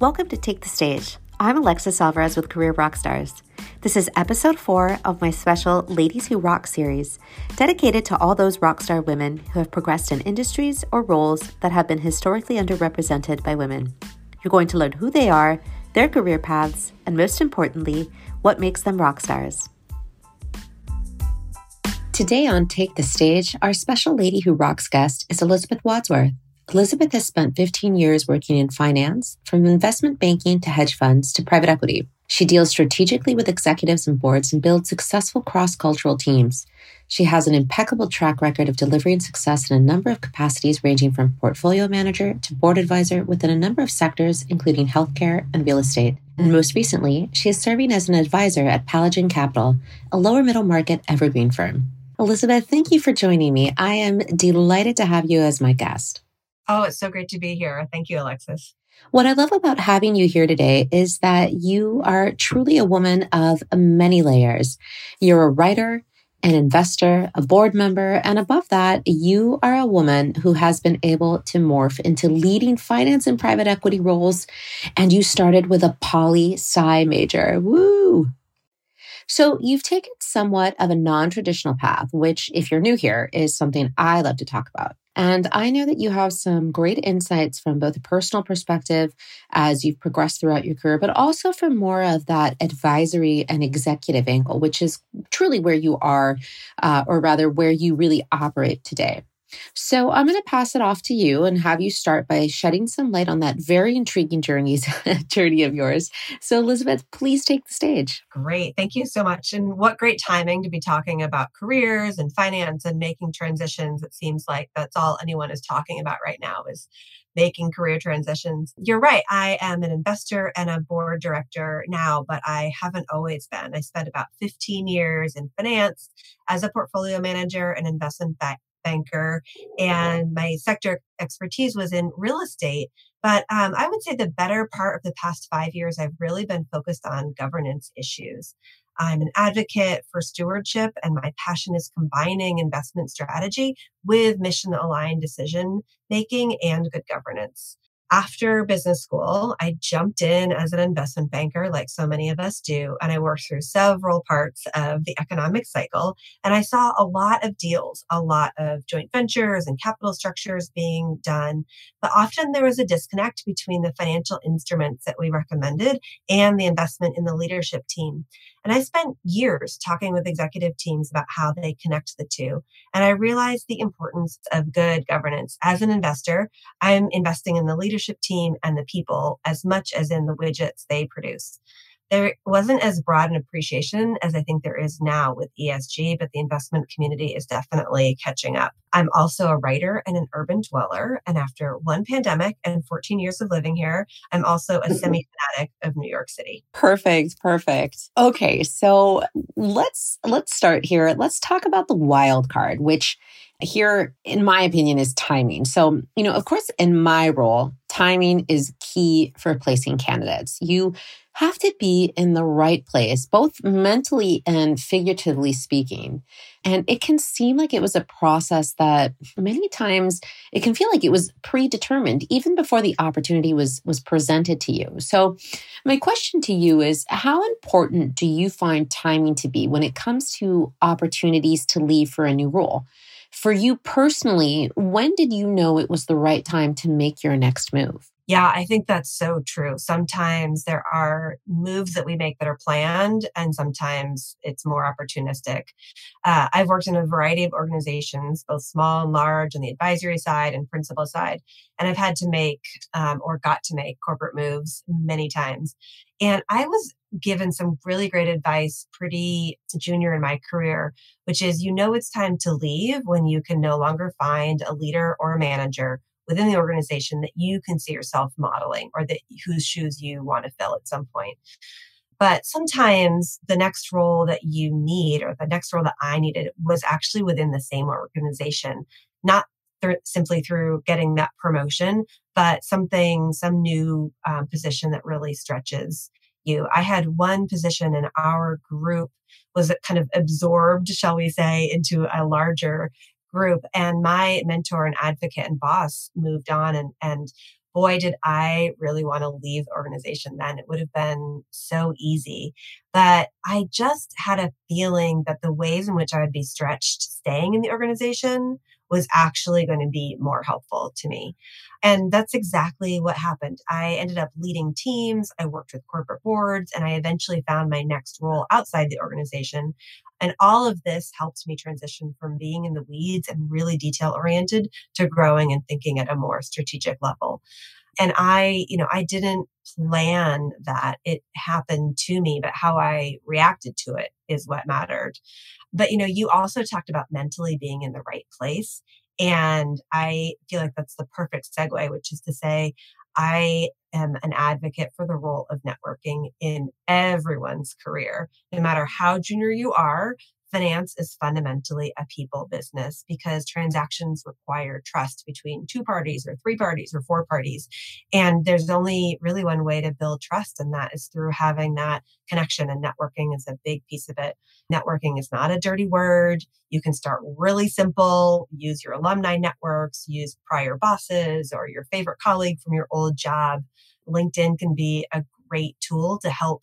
Welcome to Take the Stage. I'm Alexis Alvarez with Career Rockstars. This is episode four of my special Ladies Who Rock series, dedicated to all those rockstar women who have progressed in industries or roles that have been historically underrepresented by women. You're going to learn who they are, their career paths, and most importantly, what makes them rock stars. Today on Take the Stage, our special Lady Who Rocks guest is Elizabeth Wadsworth. Elizabeth has spent 15 years working in finance, from investment banking to hedge funds to private equity. She deals strategically with executives and boards and builds successful cross cultural teams. She has an impeccable track record of delivering success in a number of capacities, ranging from portfolio manager to board advisor within a number of sectors, including healthcare and real estate. And most recently, she is serving as an advisor at Paladin Capital, a lower middle market evergreen firm. Elizabeth, thank you for joining me. I am delighted to have you as my guest. Oh, it's so great to be here. Thank you, Alexis. What I love about having you here today is that you are truly a woman of many layers. You're a writer, an investor, a board member, and above that, you are a woman who has been able to morph into leading finance and private equity roles. And you started with a poli sci major. Woo! So you've taken somewhat of a non traditional path, which, if you're new here, is something I love to talk about. And I know that you have some great insights from both a personal perspective as you've progressed throughout your career, but also from more of that advisory and executive angle, which is truly where you are, uh, or rather, where you really operate today. So I'm going to pass it off to you and have you start by shedding some light on that very intriguing journey journey of yours. So Elizabeth, please take the stage. Great. Thank you so much. And what great timing to be talking about careers and finance and making transitions. It seems like that's all anyone is talking about right now is making career transitions. You're right. I am an investor and a board director now, but I haven't always been. I spent about 15 years in finance as a portfolio manager and investment banker, and my sector expertise was in real estate. But um, I would say the better part of the past five years, I've really been focused on governance issues. I'm an advocate for stewardship, and my passion is combining investment strategy with mission aligned decision making and good governance after business school, I jumped in as an investment banker, like so many of us do, and I worked through several parts of the economic cycle. And I saw a lot of deals, a lot of joint ventures and capital structures being done. But often there was a disconnect between the financial instruments that we recommended and the investment in the leadership team. And I spent years talking with executive teams about how they connect the two. And I realized the importance of good governance. As an investor, I'm investing in the leadership team and the people as much as in the widgets they produce there wasn't as broad an appreciation as I think there is now with ESG, but the investment community is definitely catching up. I'm also a writer and an urban dweller. And after one pandemic and 14 years of living here, I'm also a semi fanatic of New York City. Perfect. Perfect. Okay. So let's, let's start here. Let's talk about the wild card, which here, in my opinion, is timing. So, you know, of course, in my role, timing is key for placing candidates. You have to be in the right place, both mentally and figuratively speaking. And it can seem like it was a process that many times it can feel like it was predetermined even before the opportunity was was presented to you. So my question to you is how important do you find timing to be when it comes to opportunities to leave for a new role? For you personally, when did you know it was the right time to make your next move? Yeah, I think that's so true. Sometimes there are moves that we make that are planned, and sometimes it's more opportunistic. Uh, I've worked in a variety of organizations, both small and large, on the advisory side and principal side, and I've had to make um, or got to make corporate moves many times. And I was given some really great advice pretty junior in my career, which is you know it's time to leave when you can no longer find a leader or a manager within the organization that you can see yourself modeling or that whose shoes you want to fill at some point. But sometimes the next role that you need or the next role that I needed was actually within the same organization, not th- simply through getting that promotion, but something, some new um, position that really stretches you. I had one position in our group was kind of absorbed, shall we say, into a larger group. And my mentor and advocate and boss moved on and, and boy, did I really want to leave the organization then. It would have been so easy. But I just had a feeling that the ways in which I would be stretched staying in the organization was actually going to be more helpful to me. And that's exactly what happened. I ended up leading teams, I worked with corporate boards, and I eventually found my next role outside the organization. And all of this helped me transition from being in the weeds and really detail oriented to growing and thinking at a more strategic level. And I, you know, I didn't plan that it happened to me, but how I reacted to it is what mattered. But, you know, you also talked about mentally being in the right place. And I feel like that's the perfect segue, which is to say, I am an advocate for the role of networking in everyone's career, no matter how junior you are. Finance is fundamentally a people business because transactions require trust between two parties or three parties or four parties. And there's only really one way to build trust, and that is through having that connection. And networking is a big piece of it. Networking is not a dirty word. You can start really simple, use your alumni networks, use prior bosses or your favorite colleague from your old job. LinkedIn can be a great tool to help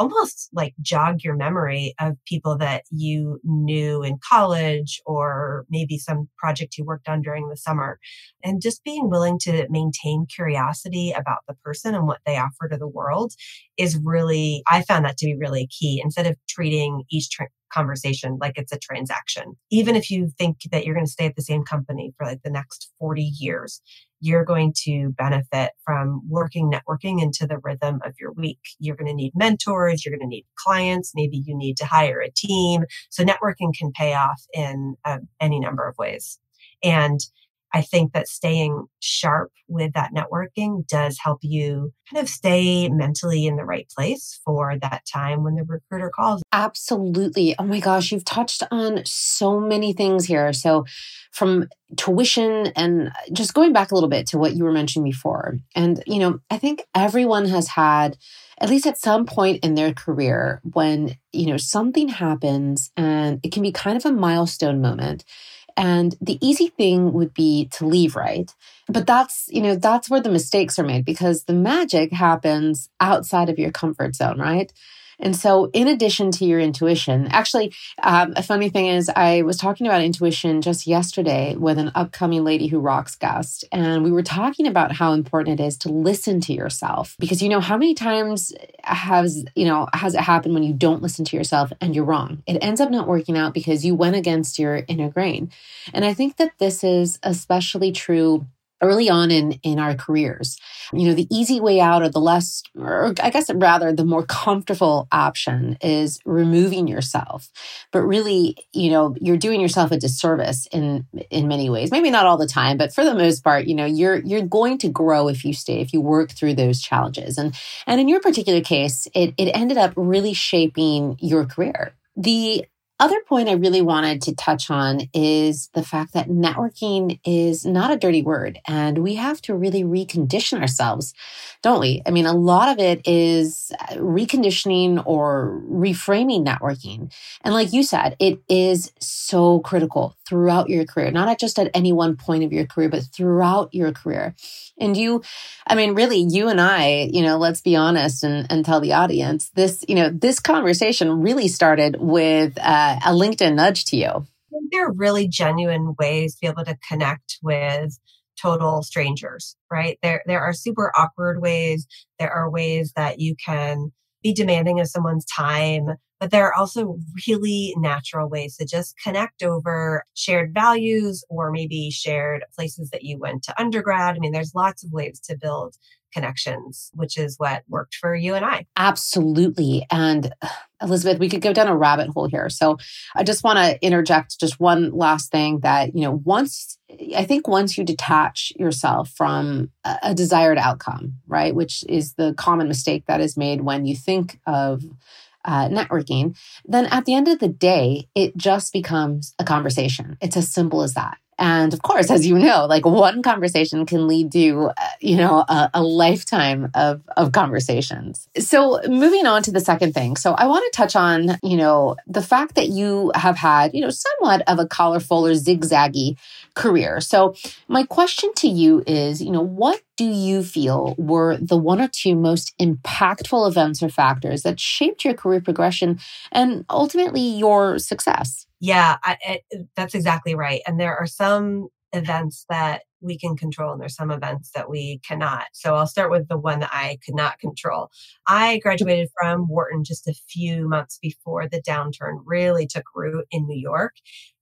almost like jog your memory of people that you knew in college or maybe some project you worked on during the summer. And just being willing to maintain curiosity about the person and what they offer to the world is really, I found that to be really key instead of treating each tra- conversation like it's a transaction. Even if you think that you're going to stay at the same company for like the next 40 years, you're going to benefit from working networking into the rhythm of your week. You're going to need mentors, you're going to need clients, maybe you need to hire a team. So networking can pay off in uh, any number of ways. And I think that staying sharp with that networking does help you kind of stay mentally in the right place for that time when the recruiter calls. Absolutely. Oh my gosh, you've touched on so many things here. So, from tuition and just going back a little bit to what you were mentioning before. And, you know, I think everyone has had at least at some point in their career when, you know, something happens and it can be kind of a milestone moment and the easy thing would be to leave, right? But that's, you know, that's where the mistakes are made because the magic happens outside of your comfort zone, right? And so, in addition to your intuition, actually, um, a funny thing is, I was talking about intuition just yesterday with an upcoming Lady Who Rocks guest. And we were talking about how important it is to listen to yourself because, you know, how many times has, you know, has it happened when you don't listen to yourself and you're wrong? It ends up not working out because you went against your inner grain. And I think that this is especially true early on in in our careers. You know the easy way out or the less or i guess rather the more comfortable option is removing yourself. But really you know you're doing yourself a disservice in in many ways. Maybe not all the time but for the most part you know you're you're going to grow if you stay if you work through those challenges. And and in your particular case it it ended up really shaping your career. The other point I really wanted to touch on is the fact that networking is not a dirty word and we have to really recondition ourselves, don't we? I mean, a lot of it is uh, reconditioning or reframing networking. And like you said, it is so critical throughout your career, not just at any one point of your career, but throughout your career. And you, I mean, really, you and I, you know, let's be honest and, and tell the audience this, you know, this conversation really started with, uh, a LinkedIn nudge to you? There are really genuine ways to be able to connect with total strangers, right? There, there are super awkward ways. There are ways that you can be demanding of someone's time, but there are also really natural ways to just connect over shared values or maybe shared places that you went to undergrad. I mean, there's lots of ways to build connections, which is what worked for you and I. Absolutely. And Elizabeth, we could go down a rabbit hole here. So I just want to interject just one last thing that, you know, once I think once you detach yourself from a desired outcome, right, which is the common mistake that is made when you think of uh, networking, then at the end of the day, it just becomes a conversation. It's as simple as that. And of course, as you know, like one conversation can lead to, uh, you know, a, a, lifetime of, of conversations. So moving on to the second thing. So I want to touch on, you know, the fact that you have had, you know, somewhat of a colorful or zigzaggy career. So my question to you is, you know, what do you feel were the one or two most impactful events or factors that shaped your career progression and ultimately your success? Yeah, I, it, that's exactly right. And there are some events that we can control and there's some events that we cannot. So I'll start with the one that I could not control. I mm. graduated from Wharton just a few months before the downturn really took root in New York.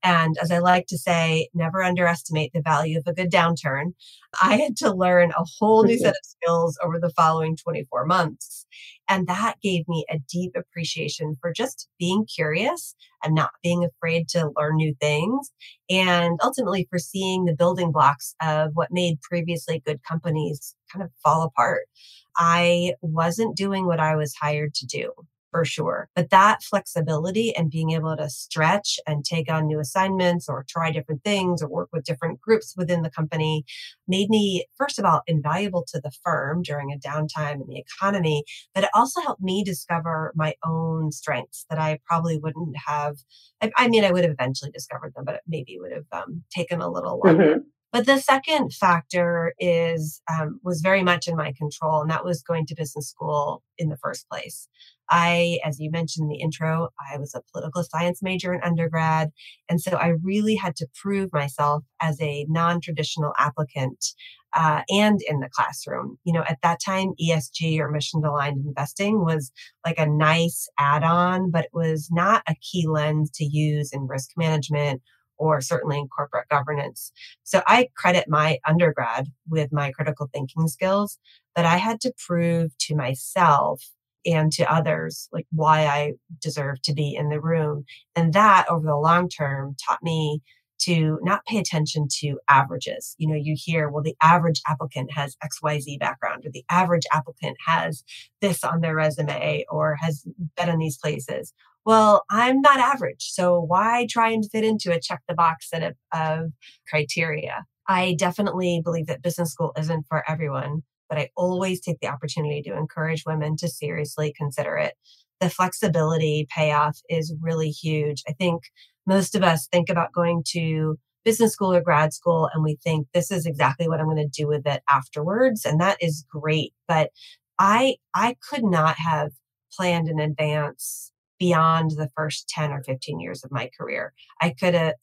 And as I like to say, never underestimate the value of a good downturn. I had to learn a whole new set of skills over the following 24 months. And that gave me a deep appreciation for just being curious and not being afraid to learn new things. And ultimately for seeing the building blocks of what made previously good companies kind of fall apart. I wasn't doing what I was hired to do for sure. But that flexibility and being able to stretch and take on new assignments or try different things or work with different groups within the company made me, first of all, invaluable to the firm during a downtime in the economy. But it also helped me discover my own strengths that I probably wouldn't have. I, I mean, I would have eventually discovered them, but it maybe would have um, taken a little longer. Mm-hmm. But the second factor is um, was very much in my control, and that was going to business school in the first place. I, as you mentioned in the intro, I was a political science major in undergrad, and so I really had to prove myself as a non-traditional applicant uh, and in the classroom. You know, at that time, ESG or mission aligned investing was like a nice add on, but it was not a key lens to use in risk management or certainly in corporate governance. So I credit my undergrad with my critical thinking skills, but I had to prove to myself and to others like why I deserve to be in the room. And that over the long term taught me to not pay attention to averages. You know, you hear, well, the average applicant has XYZ background, or the average applicant has this on their resume, or has been in these places well, I'm not average. So why try and fit into a check the box set of, of criteria? I definitely believe that business school isn't for everyone, but I always take the opportunity to encourage women to seriously consider it. The flexibility payoff is really huge. I think most of us think about going to business school or grad school and we think this is exactly what I'm going to do with it afterwards and that is great but I I could not have planned in advance beyond the first 10 or 15 years of my career. I could have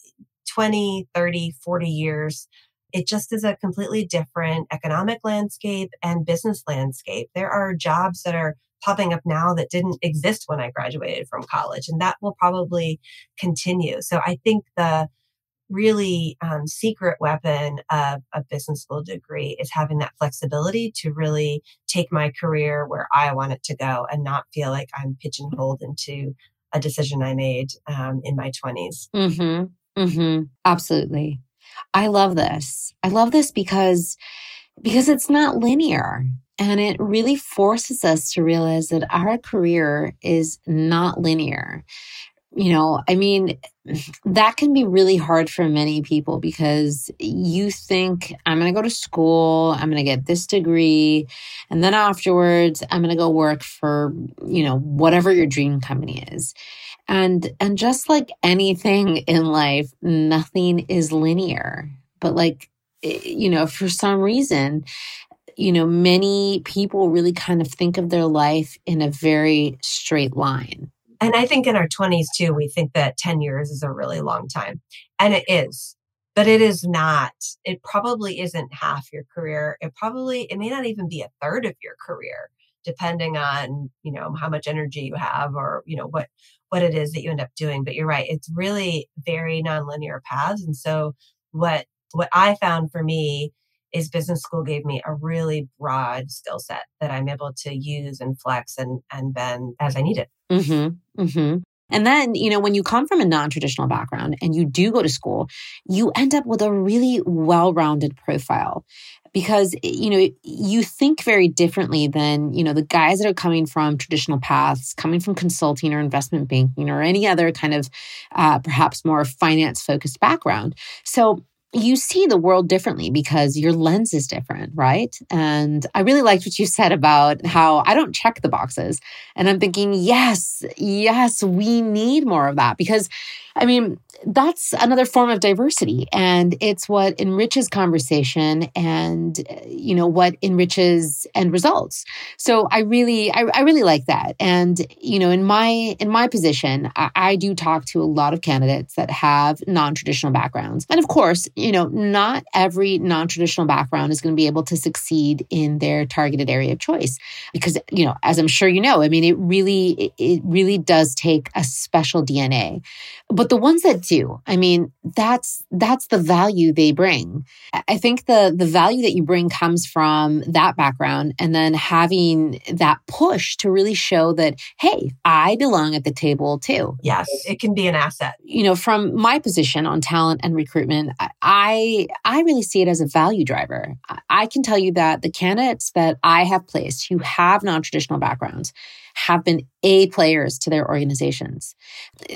20, 30, 40 years. It just is a completely different economic landscape and business landscape. There are jobs that are popping up now that didn't exist when I graduated from college, and that will probably continue. So I think the really um, secret weapon of a business school degree is having that flexibility to really take my career where I want it to go and not feel like I'm pigeonholed into a decision I made um, in my 20s. Mm-hmm. Mm-hmm. Absolutely. I love this. I love this because because it's not linear. And it really forces us to realize that our career is not linear you know, I mean, that can be really hard for many people because you think, I'm going to go to school, I'm going to get this degree, and then afterwards, I'm going to go work for, you know, whatever your dream company is. And, and just like anything in life, nothing is linear. But like, you know, for some reason, you know, many people really kind of think of their life in a very straight line and I think in our 20s too, we think that 10 years is a really long time. And it is, but it is not. It probably isn't half your career. It probably, it may not even be a third of your career, depending on, you know, how much energy you have or, you know, what, what it is that you end up doing. But you're right. It's really very nonlinear paths. And so what, what I found for me is business school gave me a really broad skill set that I'm able to use and flex and, and bend as I need it. Mm-hmm, mm-hmm. And then, you know, when you come from a non traditional background and you do go to school, you end up with a really well rounded profile because, you know, you think very differently than, you know, the guys that are coming from traditional paths, coming from consulting or investment banking or any other kind of uh, perhaps more finance focused background. So, you see the world differently because your lens is different, right? And I really liked what you said about how I don't check the boxes. And I'm thinking, yes, yes, we need more of that because I mean, that's another form of diversity and it's what enriches conversation and you know what enriches end results. So i really I, I really like that. And you know in my in my position I, I do talk to a lot of candidates that have non-traditional backgrounds. And of course you know not every non-traditional background is going to be able to succeed in their targeted area of choice because you know as i'm sure you know i mean it really it really does take a special dna but the ones that do i mean that's that's the value they bring. I think the the value that you bring comes from that background and then having that push to really show that hey i belong at the table too. Yes it can be an asset. You know from my position on talent and recruitment i i really see it as a value driver. I can tell you that the candidates that i have placed who have non-traditional backgrounds have been A players to their organizations.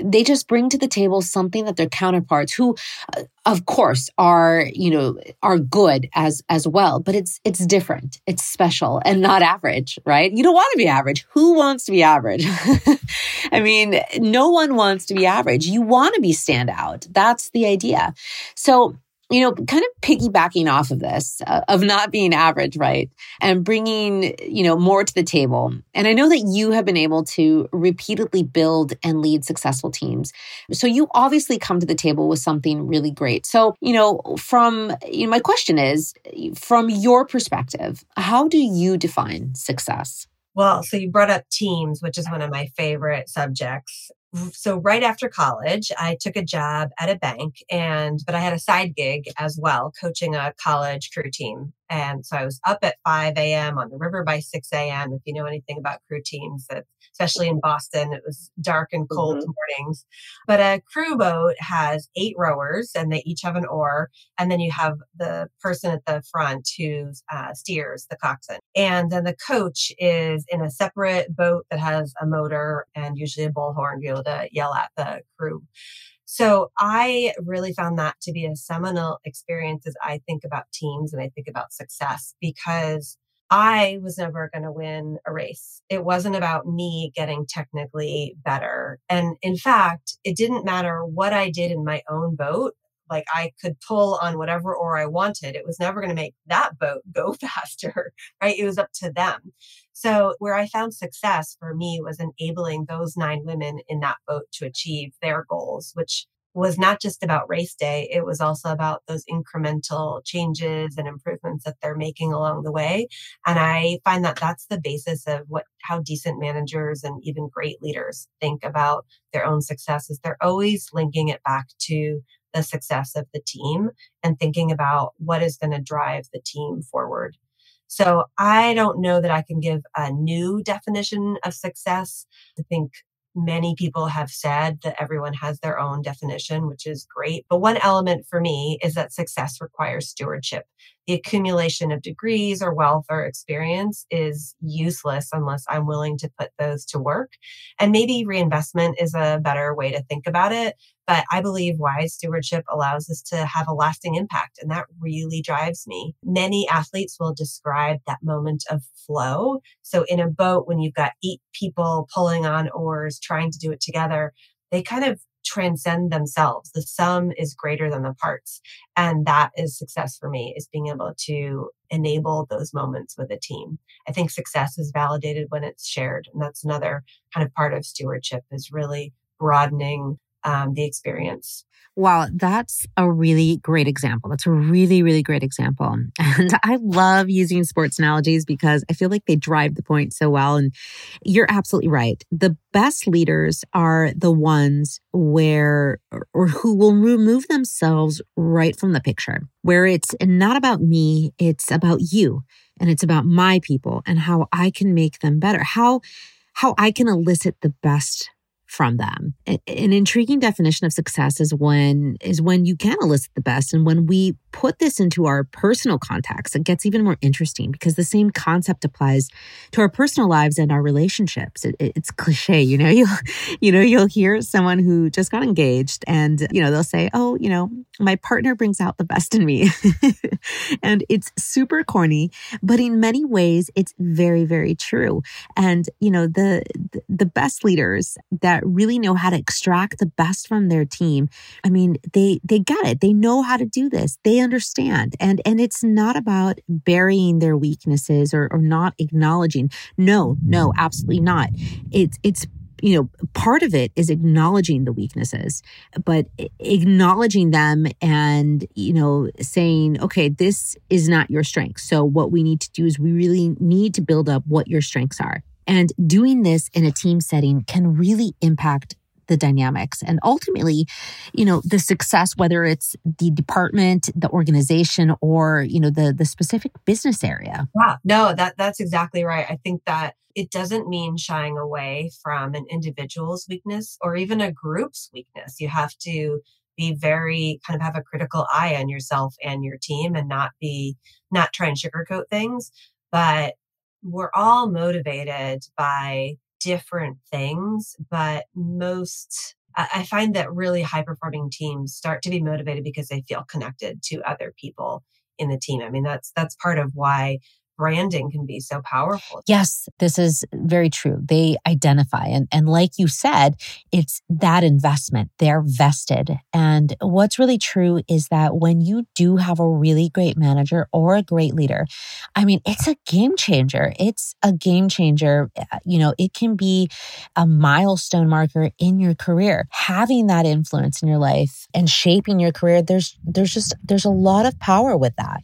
They just bring to the table something that their counterparts who uh, of course are, you know, are good as as well, but it's it's different. It's special and not average, right? You don't want to be average. Who wants to be average? I mean, no one wants to be average. You want to be standout. That's the idea. So you know, kind of piggybacking off of this, uh, of not being average, right? And bringing, you know, more to the table. And I know that you have been able to repeatedly build and lead successful teams. So you obviously come to the table with something really great. So, you know, from, you know, my question is from your perspective, how do you define success? Well, so you brought up teams, which is one of my favorite subjects so right after college i took a job at a bank and but i had a side gig as well coaching a college crew team and so i was up at 5 a.m on the river by 6 a.m if you know anything about crew teams that especially in boston it was dark and cold mm-hmm. mornings but a crew boat has eight rowers and they each have an oar and then you have the person at the front who uh, steers the coxswain and then the coach is in a separate boat that has a motor and usually a bullhorn to be able to yell at the crew. So I really found that to be a seminal experience as I think about teams and I think about success because I was never going to win a race. It wasn't about me getting technically better. And in fact, it didn't matter what I did in my own boat like I could pull on whatever oar I wanted. It was never going to make that boat go faster, right? It was up to them. So, where I found success for me was enabling those nine women in that boat to achieve their goals, which was not just about race day, it was also about those incremental changes and improvements that they're making along the way. And I find that that's the basis of what how decent managers and even great leaders think about their own success is They're always linking it back to the success of the team and thinking about what is going to drive the team forward. So I don't know that I can give a new definition of success. I think many people have said that everyone has their own definition, which is great. But one element for me is that success requires stewardship. The accumulation of degrees or wealth or experience is useless unless I'm willing to put those to work. And maybe reinvestment is a better way to think about it. But I believe wise stewardship allows us to have a lasting impact. And that really drives me. Many athletes will describe that moment of flow. So in a boat, when you've got eight people pulling on oars, trying to do it together, they kind of transcend themselves. The sum is greater than the parts. And that is success for me, is being able to enable those moments with a team. I think success is validated when it's shared. And that's another kind of part of stewardship is really broadening um, the experience. Wow, that's a really great example. That's a really, really great example. And I love using sports analogies because I feel like they drive the point so well. And you're absolutely right. The best leaders are the ones where or who will remove themselves right from the picture, where it's not about me, it's about you and it's about my people and how I can make them better. How how I can elicit the best from them. An intriguing definition of success is when is when you can elicit the best and when we put this into our personal context it gets even more interesting because the same concept applies to our personal lives and our relationships. It, it's cliche, you know, you you know you'll hear someone who just got engaged and you know they'll say, "Oh, you know, my partner brings out the best in me." and it's super corny, but in many ways it's very very true. And you know, the the best leaders that that really know how to extract the best from their team. I mean, they they get it. They know how to do this. They understand. And and it's not about burying their weaknesses or, or not acknowledging. No, no, absolutely not. It's it's you know, part of it is acknowledging the weaknesses, but acknowledging them and, you know, saying, okay, this is not your strength. So what we need to do is we really need to build up what your strengths are. And doing this in a team setting can really impact the dynamics. And ultimately you know the success whether it's the department the organization or you know the the specific business area. Yeah. No that that's exactly right. I think that it doesn't mean shying away from an individual's weakness or even a group's weakness. You have to be very kind of have a critical eye on yourself and your team and not be not try and sugarcoat things. But we're all motivated by different things, but most I find that really high performing teams start to be motivated because they feel connected to other people in the team. I mean, that's that's part of why branding can be so powerful. Yes, this is very true. They identify. And, and like you said, it's that investment. They're vested. And what's really true is that when you do have a really great manager or a great leader, I mean, it's a game changer. It's a game changer. Uh, you know, it can be a milestone marker in your career. Having that influence in your life and shaping your career, there's, there's just, there's a lot of power with that.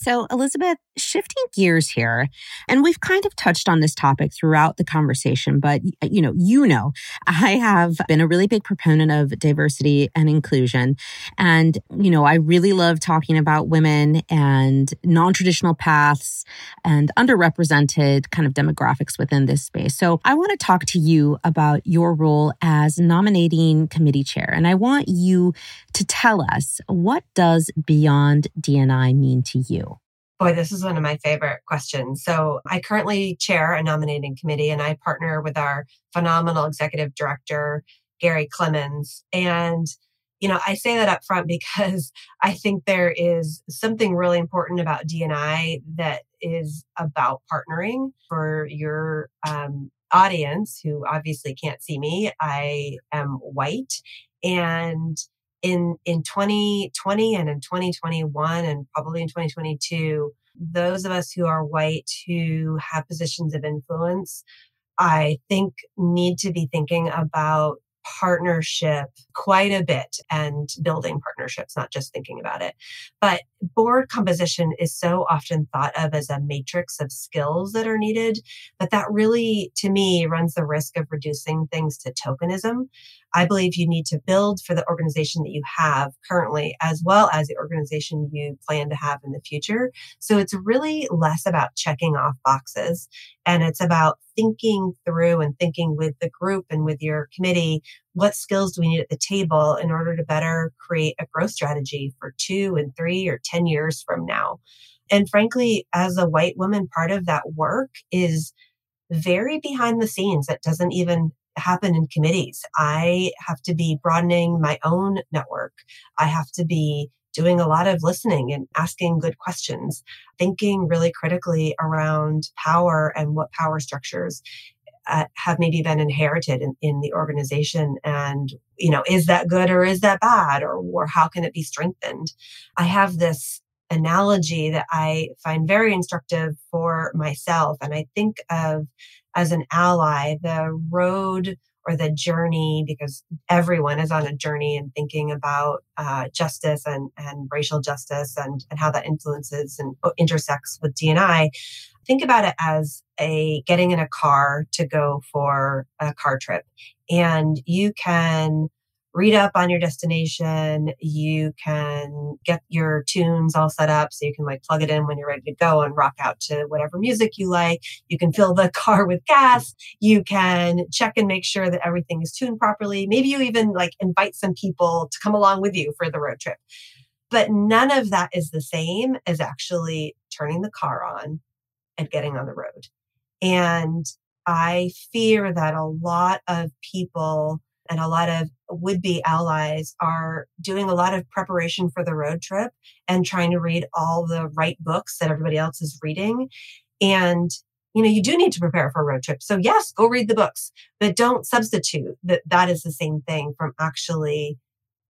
So, Elizabeth, shifting gears here, and we've kind of touched on this topic throughout the conversation, but you know, you know, I have been a really big proponent of diversity and inclusion. And, you know, I really love talking about women and non-traditional paths and underrepresented kind of demographics within this space. So I want to talk to you about your role as nominating committee chair. And I want you to tell us what does beyond DNI mean to you? Boy, this is one of my favorite questions. So, I currently chair a nominating committee and I partner with our phenomenal executive director, Gary Clemens. And, you know, I say that up front because I think there is something really important about DNI that is about partnering for your um, audience who obviously can't see me. I am white and in in 2020 and in 2021 and probably in 2022 those of us who are white who have positions of influence i think need to be thinking about partnership quite a bit and building partnerships, not just thinking about it. But board composition is so often thought of as a matrix of skills that are needed, but that really, to me, runs the risk of reducing things to tokenism. I believe you need to build for the organization that you have currently, as well as the organization you plan to have in the future. So it's really less about checking off boxes and it's about thinking through and thinking with the group and with your committee what skills do we need at the table in order to better create a growth strategy for two and three or 10 years from now. And frankly, as a white woman, part of that work is very behind the scenes that doesn't even happen in committees. I have to be broadening my own network. I have to be doing a lot of listening and asking good questions, thinking really critically around power and what power structures uh, have maybe been inherited in, in the organization and you know is that good or is that bad or, or how can it be strengthened? I have this analogy that i find very instructive for myself and i think of as an ally the road or the journey because everyone is on a journey and thinking about uh, justice and, and racial justice and, and how that influences and intersects with dni think about it as a getting in a car to go for a car trip and you can read up on your destination you can get your tunes all set up so you can like plug it in when you're ready to go and rock out to whatever music you like. You can fill the car with gas. You can check and make sure that everything is tuned properly. Maybe you even like invite some people to come along with you for the road trip. But none of that is the same as actually turning the car on and getting on the road. And I fear that a lot of people and a lot of would be allies are doing a lot of preparation for the road trip and trying to read all the right books that everybody else is reading. And, you know, you do need to prepare for a road trip. So yes, go read the books, but don't substitute that that is the same thing from actually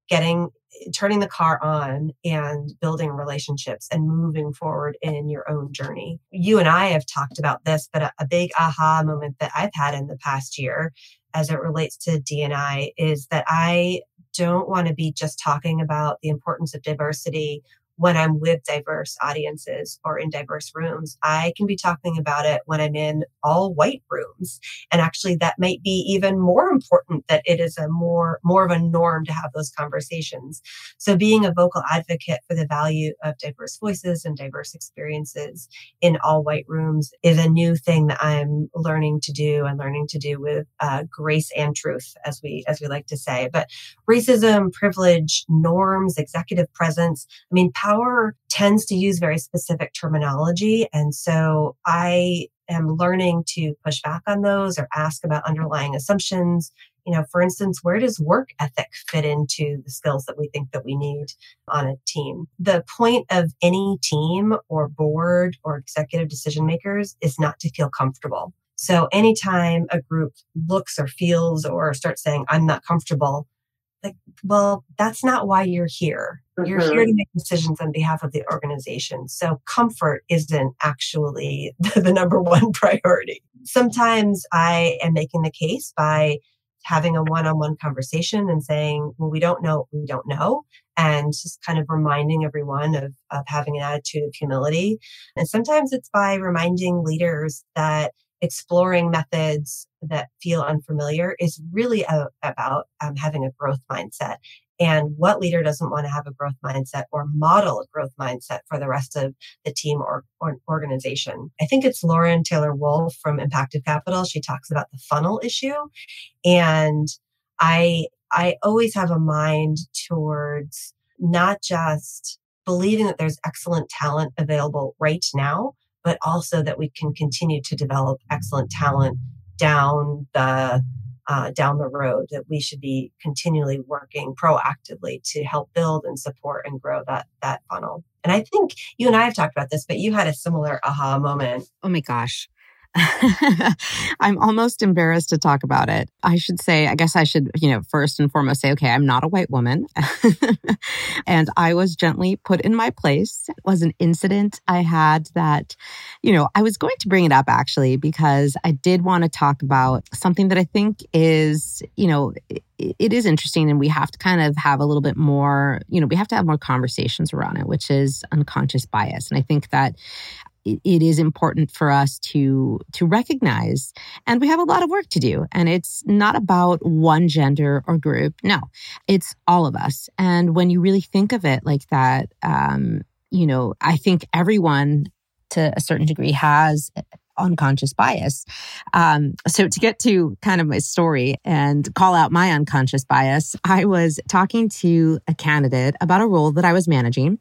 getting turning the car on and building relationships and moving forward in your own journey. You and I have talked about this, but a, a big aha moment that I've had in the past year as it relates to DNI is that I don't want to be just talking about the importance of diversity when I'm with diverse audiences or in diverse rooms. I can be talking about it when I'm in all white rooms. And actually that might be even more important that it is a more more of a norm to have those conversations. So being a vocal advocate for the value of diverse voices and diverse experiences in all white rooms is a new thing that I'm learning to do and learning to do with uh, grace and truth as we as we like to say. But racism, privilege, norms, executive presence, I mean tends to use very specific terminology. And so I am learning to push back on those or ask about underlying assumptions. You know, for instance, where does work ethic fit into the skills that we think that we need on a team? The point of any team or board or executive decision makers is not to feel comfortable. So anytime a group looks or feels or starts saying, I'm not comfortable, like, well, that's not why you're here. Mm-hmm. You're here to make decisions on behalf of the organization. So comfort isn't actually the, the number one priority. Sometimes I am making the case by having a one-on-one conversation and saying, well, we don't know we don't know. And just kind of reminding everyone of, of having an attitude of humility. And sometimes it's by reminding leaders that exploring methods that feel unfamiliar is really a, about um, having a growth mindset. And what leader doesn't want to have a growth mindset or model a growth mindset for the rest of the team or, or organization? I think it's Lauren Taylor Wolfe from Impactive Capital. She talks about the funnel issue. And I I always have a mind towards not just believing that there's excellent talent available right now, but also that we can continue to develop excellent talent down the uh, down the road that we should be continually working proactively to help build and support and grow that that funnel. And i think you and i have talked about this but you had a similar aha moment. Oh my gosh I'm almost embarrassed to talk about it. I should say, I guess I should, you know, first and foremost say, okay, I'm not a white woman. and I was gently put in my place. It was an incident I had that, you know, I was going to bring it up actually because I did want to talk about something that I think is, you know, it is interesting and we have to kind of have a little bit more you know we have to have more conversations around it which is unconscious bias and i think that it is important for us to to recognize and we have a lot of work to do and it's not about one gender or group. No it's all of us. And when you really think of it like that um you know i think everyone to a certain degree has unconscious bias. Um, so, to get to kind of my story and call out my unconscious bias, I was talking to a candidate about a role that I was managing.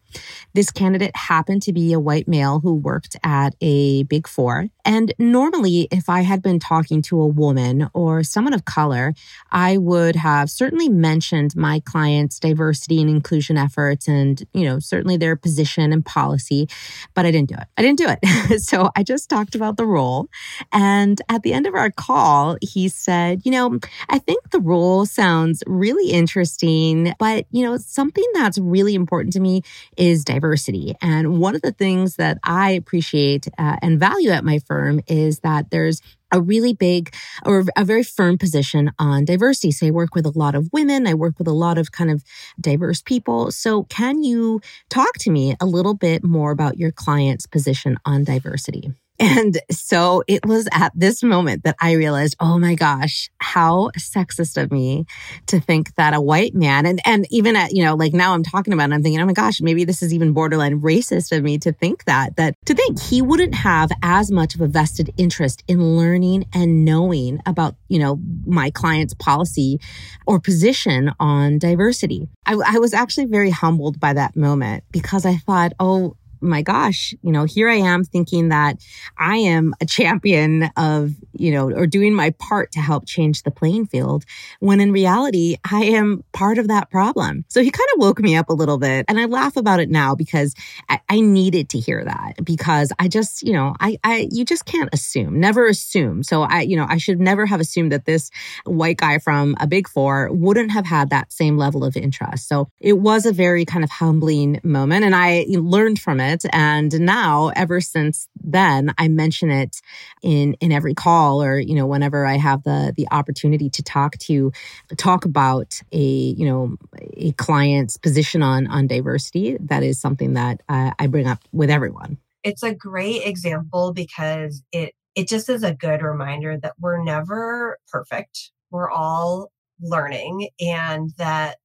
This candidate happened to be a white male who worked at a big four. And normally, if I had been talking to a woman or someone of color, I would have certainly mentioned my client's diversity and inclusion efforts and, you know, certainly their position and policy, but I didn't do it. I didn't do it. so I just talked about the role. And at the end of our call, he said, You know, I think the role sounds really interesting, but, you know, something that's really important to me is diversity. And one of the things that I appreciate uh, and value at my firm is that there's a really big or a very firm position on diversity. So I work with a lot of women. I work with a lot of kind of diverse people. So can you talk to me a little bit more about your client's position on diversity? And so it was at this moment that I realized, oh my gosh, how sexist of me to think that a white man, and, and even at, you know, like now I'm talking about it, I'm thinking, oh my gosh, maybe this is even borderline racist of me to think that, that to think he wouldn't have as much of a vested interest in learning and knowing about, you know, my client's policy or position on diversity. I, I was actually very humbled by that moment because I thought, oh, my gosh, you know, here I am thinking that I am a champion of, you know, or doing my part to help change the playing field when in reality, I am part of that problem. So he kind of woke me up a little bit and I laugh about it now because I, I needed to hear that because I just, you know, I, I, you just can't assume, never assume. So I, you know, I should never have assumed that this white guy from a big four wouldn't have had that same level of interest. So it was a very kind of humbling moment and I learned from it. And now ever since then, I mention it in, in every call or, you know, whenever I have the, the opportunity to talk to, talk about a, you know, a client's position on, on diversity. That is something that uh, I bring up with everyone. It's a great example because it, it just is a good reminder that we're never perfect. We're all learning and that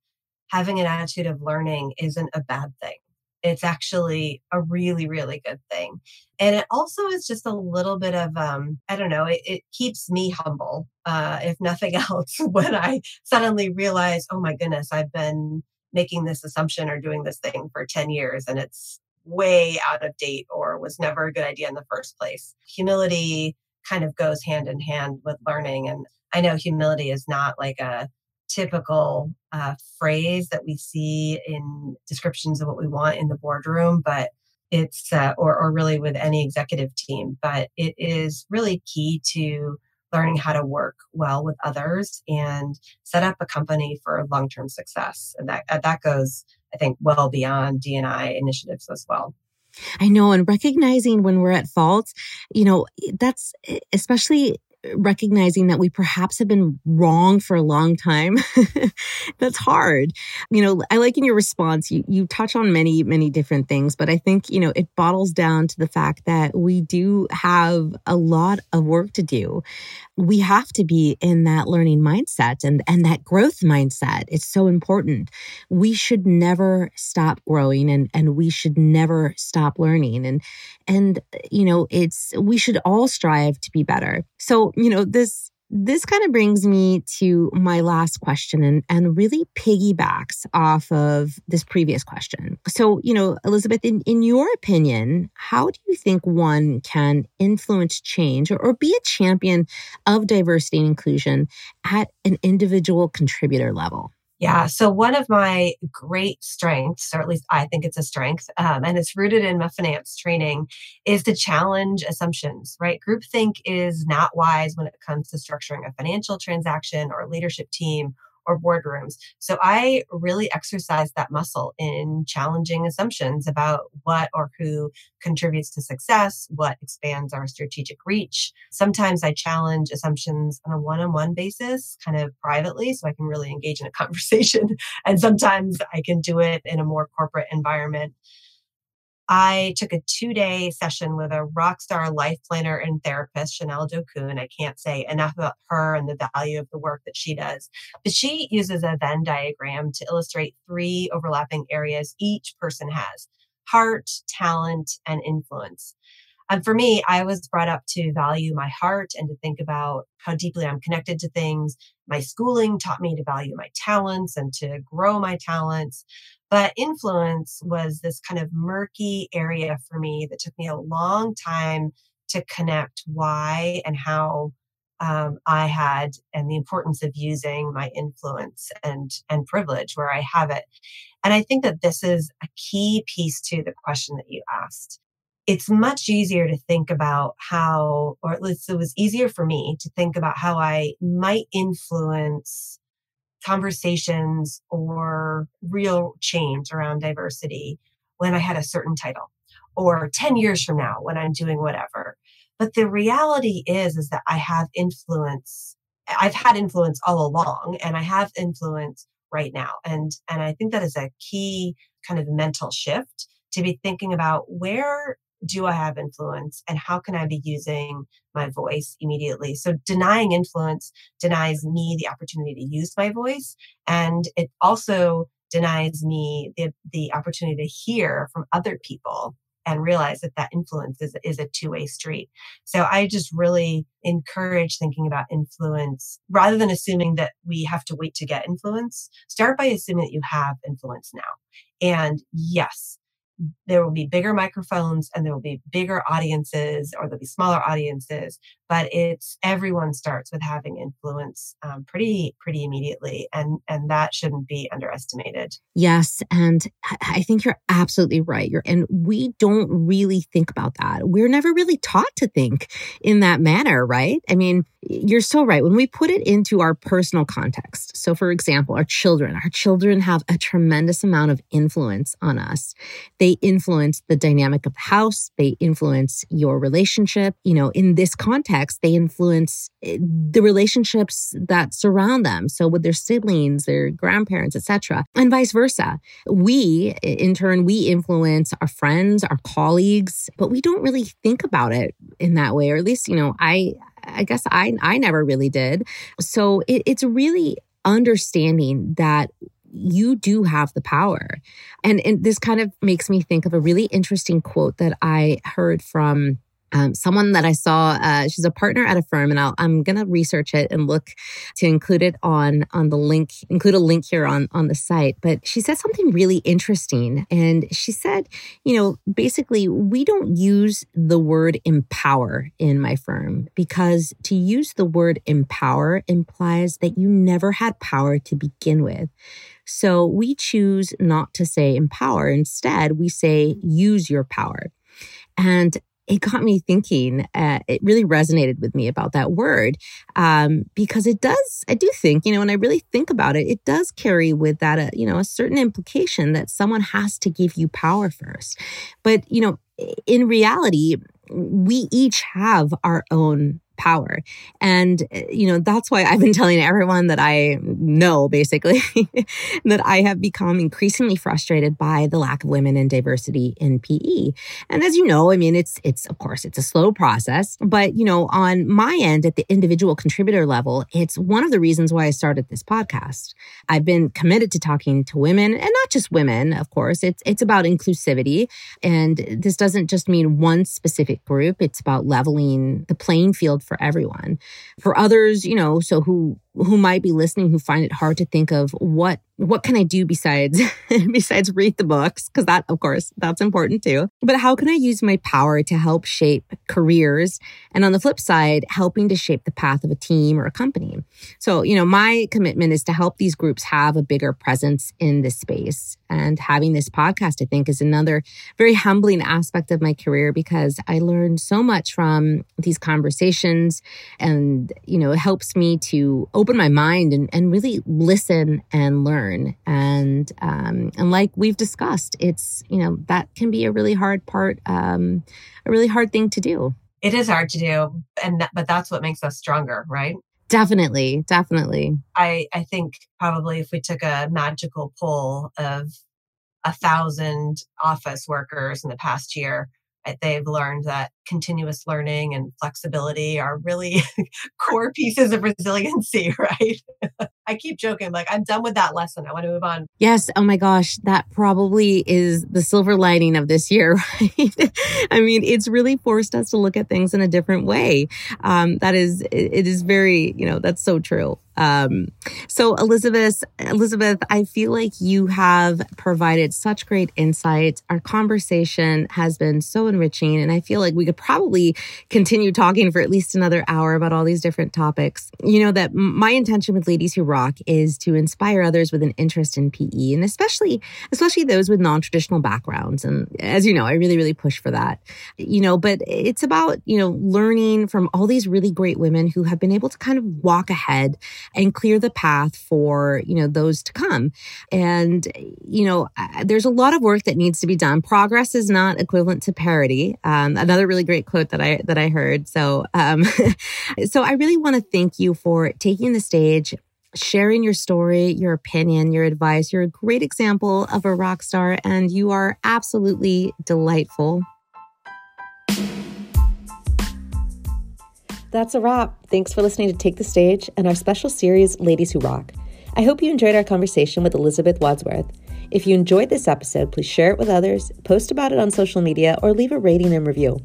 having an attitude of learning isn't a bad thing it's actually a really really good thing. And it also is just a little bit of um i don't know it, it keeps me humble uh if nothing else when i suddenly realize oh my goodness i've been making this assumption or doing this thing for 10 years and it's way out of date or was never a good idea in the first place. Humility kind of goes hand in hand with learning and i know humility is not like a typical uh, phrase that we see in descriptions of what we want in the boardroom, but it's, uh, or, or really with any executive team, but it is really key to learning how to work well with others and set up a company for long-term success. And that, that goes, I think, well beyond D&I initiatives as well. I know. And recognizing when we're at fault, you know, that's especially recognizing that we perhaps have been wrong for a long time. That's hard. You know, I like in your response, you, you touch on many, many different things, but I think, you know, it bottles down to the fact that we do have a lot of work to do. We have to be in that learning mindset and, and that growth mindset. It's so important. We should never stop growing and, and we should never stop learning. And, and, you know, it's, we should all strive to be better. So you know, this this kind of brings me to my last question and, and really piggybacks off of this previous question. So, you know, Elizabeth, in, in your opinion, how do you think one can influence change or, or be a champion of diversity and inclusion at an individual contributor level? Yeah. So, one of my great strengths, or at least I think it's a strength, um, and it's rooted in my finance training, is to challenge assumptions, right? Groupthink is not wise when it comes to structuring a financial transaction or a leadership team or boardrooms. So I really exercise that muscle in challenging assumptions about what or who contributes to success, what expands our strategic reach. Sometimes I challenge assumptions on a one on one basis, kind of privately, so I can really engage in a conversation. And sometimes I can do it in a more corporate environment. I took a two day session with a rock star life planner and therapist, Chanel Dokun. I can't say enough about her and the value of the work that she does. But she uses a Venn diagram to illustrate three overlapping areas each person has heart, talent, and influence. And for me, I was brought up to value my heart and to think about how deeply I'm connected to things. My schooling taught me to value my talents and to grow my talents. But influence was this kind of murky area for me that took me a long time to connect why and how um, I had and the importance of using my influence and and privilege where I have it. And I think that this is a key piece to the question that you asked. It's much easier to think about how, or at least it was easier for me to think about how I might influence conversations or real change around diversity when I had a certain title or 10 years from now when I'm doing whatever. But the reality is, is that I have influence. I've had influence all along and I have influence right now. And, and I think that is a key kind of mental shift to be thinking about where do I have influence and how can I be using my voice immediately? So denying influence denies me the opportunity to use my voice. And it also denies me the, the opportunity to hear from other people and realize that that influence is, is a two-way street. So I just really encourage thinking about influence rather than assuming that we have to wait to get influence. Start by assuming that you have influence now. And yes, there will be bigger microphones and there will be bigger audiences or there'll be smaller audiences but it's everyone starts with having influence um, pretty pretty immediately and and that shouldn't be underestimated. Yes and i think you're absolutely right you're and we don't really think about that. We're never really taught to think in that manner right? I mean you're so right when we put it into our personal context so for example our children our children have a tremendous amount of influence on us they influence the dynamic of the house. They influence your relationship. You know, in this context, they influence eh, the relationships that surround them. So with their siblings, their grandparents, etc., and vice versa. We, in turn, we influence our friends, our colleagues, but we don't really think about it in that way. Or at least, you know, I, I guess I, I never really did. So it, it's really understanding that you do have the power. And, and this kind of makes me think of a really interesting quote that I heard from um, someone that I saw, uh, she's a partner at a firm, and i am going to research it and look to include it on on the link, include a link here on on the site. But she said something really interesting, and she said, you know, basically, we don't use the word empower in my firm because to use the word empower implies that you never had power to begin with. So we choose not to say empower. Instead, we say use your power. And it got me thinking. Uh, it really resonated with me about that word um, because it does. I do think, you know, when I really think about it, it does carry with that, a, you know, a certain implication that someone has to give you power first. But you know, in reality, we each have our own power. And, eh, you know, that's why I've been telling everyone that I know basically that I have become increasingly frustrated by the lack of women and diversity in PE. And as you know, I mean, it's, it's, of course, it's a slow process, but, you know, on my end at the individual contributor level, it's one of the reasons why I started this podcast. I've been committed to talking to women and not just women, of course. It's, it's about inclusivity. And this doesn't just mean one specific group. It's about leveling the playing field for everyone. For others, you know, so who who might be listening who find it hard to think of what what can I do besides besides read the books because that of course that's important too. But how can I use my power to help shape careers and on the flip side helping to shape the path of a team or a company. So, you know, my commitment is to help these groups have a bigger presence in this space. And having this podcast I think is another very humbling aspect of my career because I learned so much from these conversations and you know, it helps me to open my mind and, and really listen and learn. And um, and like we've discussed, it's you know that can be a really hard part, um, a really hard thing to do. It is hard to do, and that, but that's what makes us stronger, right? Definitely, definitely. I I think probably if we took a magical poll of a thousand office workers in the past year, they've learned that continuous learning and flexibility are really core pieces of resiliency, right? I keep joking, like, I'm done with that lesson. I want to move on. Yes. Oh my gosh. That probably is the silver lining of this year, right? I mean, it's really forced us to look at things in a different way. Um, that is, it is very, you know, that's so true. Um, so Elizabeth, Elizabeth, I feel like you have provided such great insight. Our conversation has been so enriching, and I feel like we could probably continue talking for at least another hour about all these different topics. You know that my intention with Ladies Who Rock is to inspire others with an interest in PE, and especially especially those with non-traditional backgrounds. And as you know, I really really push for that. You know, but it's about you know learning from all these really great women who have been able to kind of walk ahead and clear the path for, you know, those to come. And, you know, there's a lot of work that needs to be done. Progress is not equivalent to parity. Um, another really great quote that I, that I heard. So, um, so I really want to thank you for taking the stage sharing your story, your opinion, your advice. You're a great example of a rock star and you are absolutely delightful. That's a wrap. Thanks for listening to Take the Stage and our special series, Ladies Who Rock. I hope you enjoyed our conversation with Elizabeth Wadsworth. If you enjoyed this episode, please share it with others, post about it on social media, or leave a rating and review.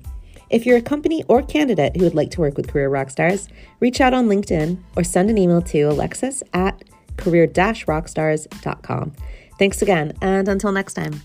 If you're a company or candidate who would like to work with career rock stars, reach out on LinkedIn or send an email to alexis at career-rockstars.com. Thanks again, and until next time.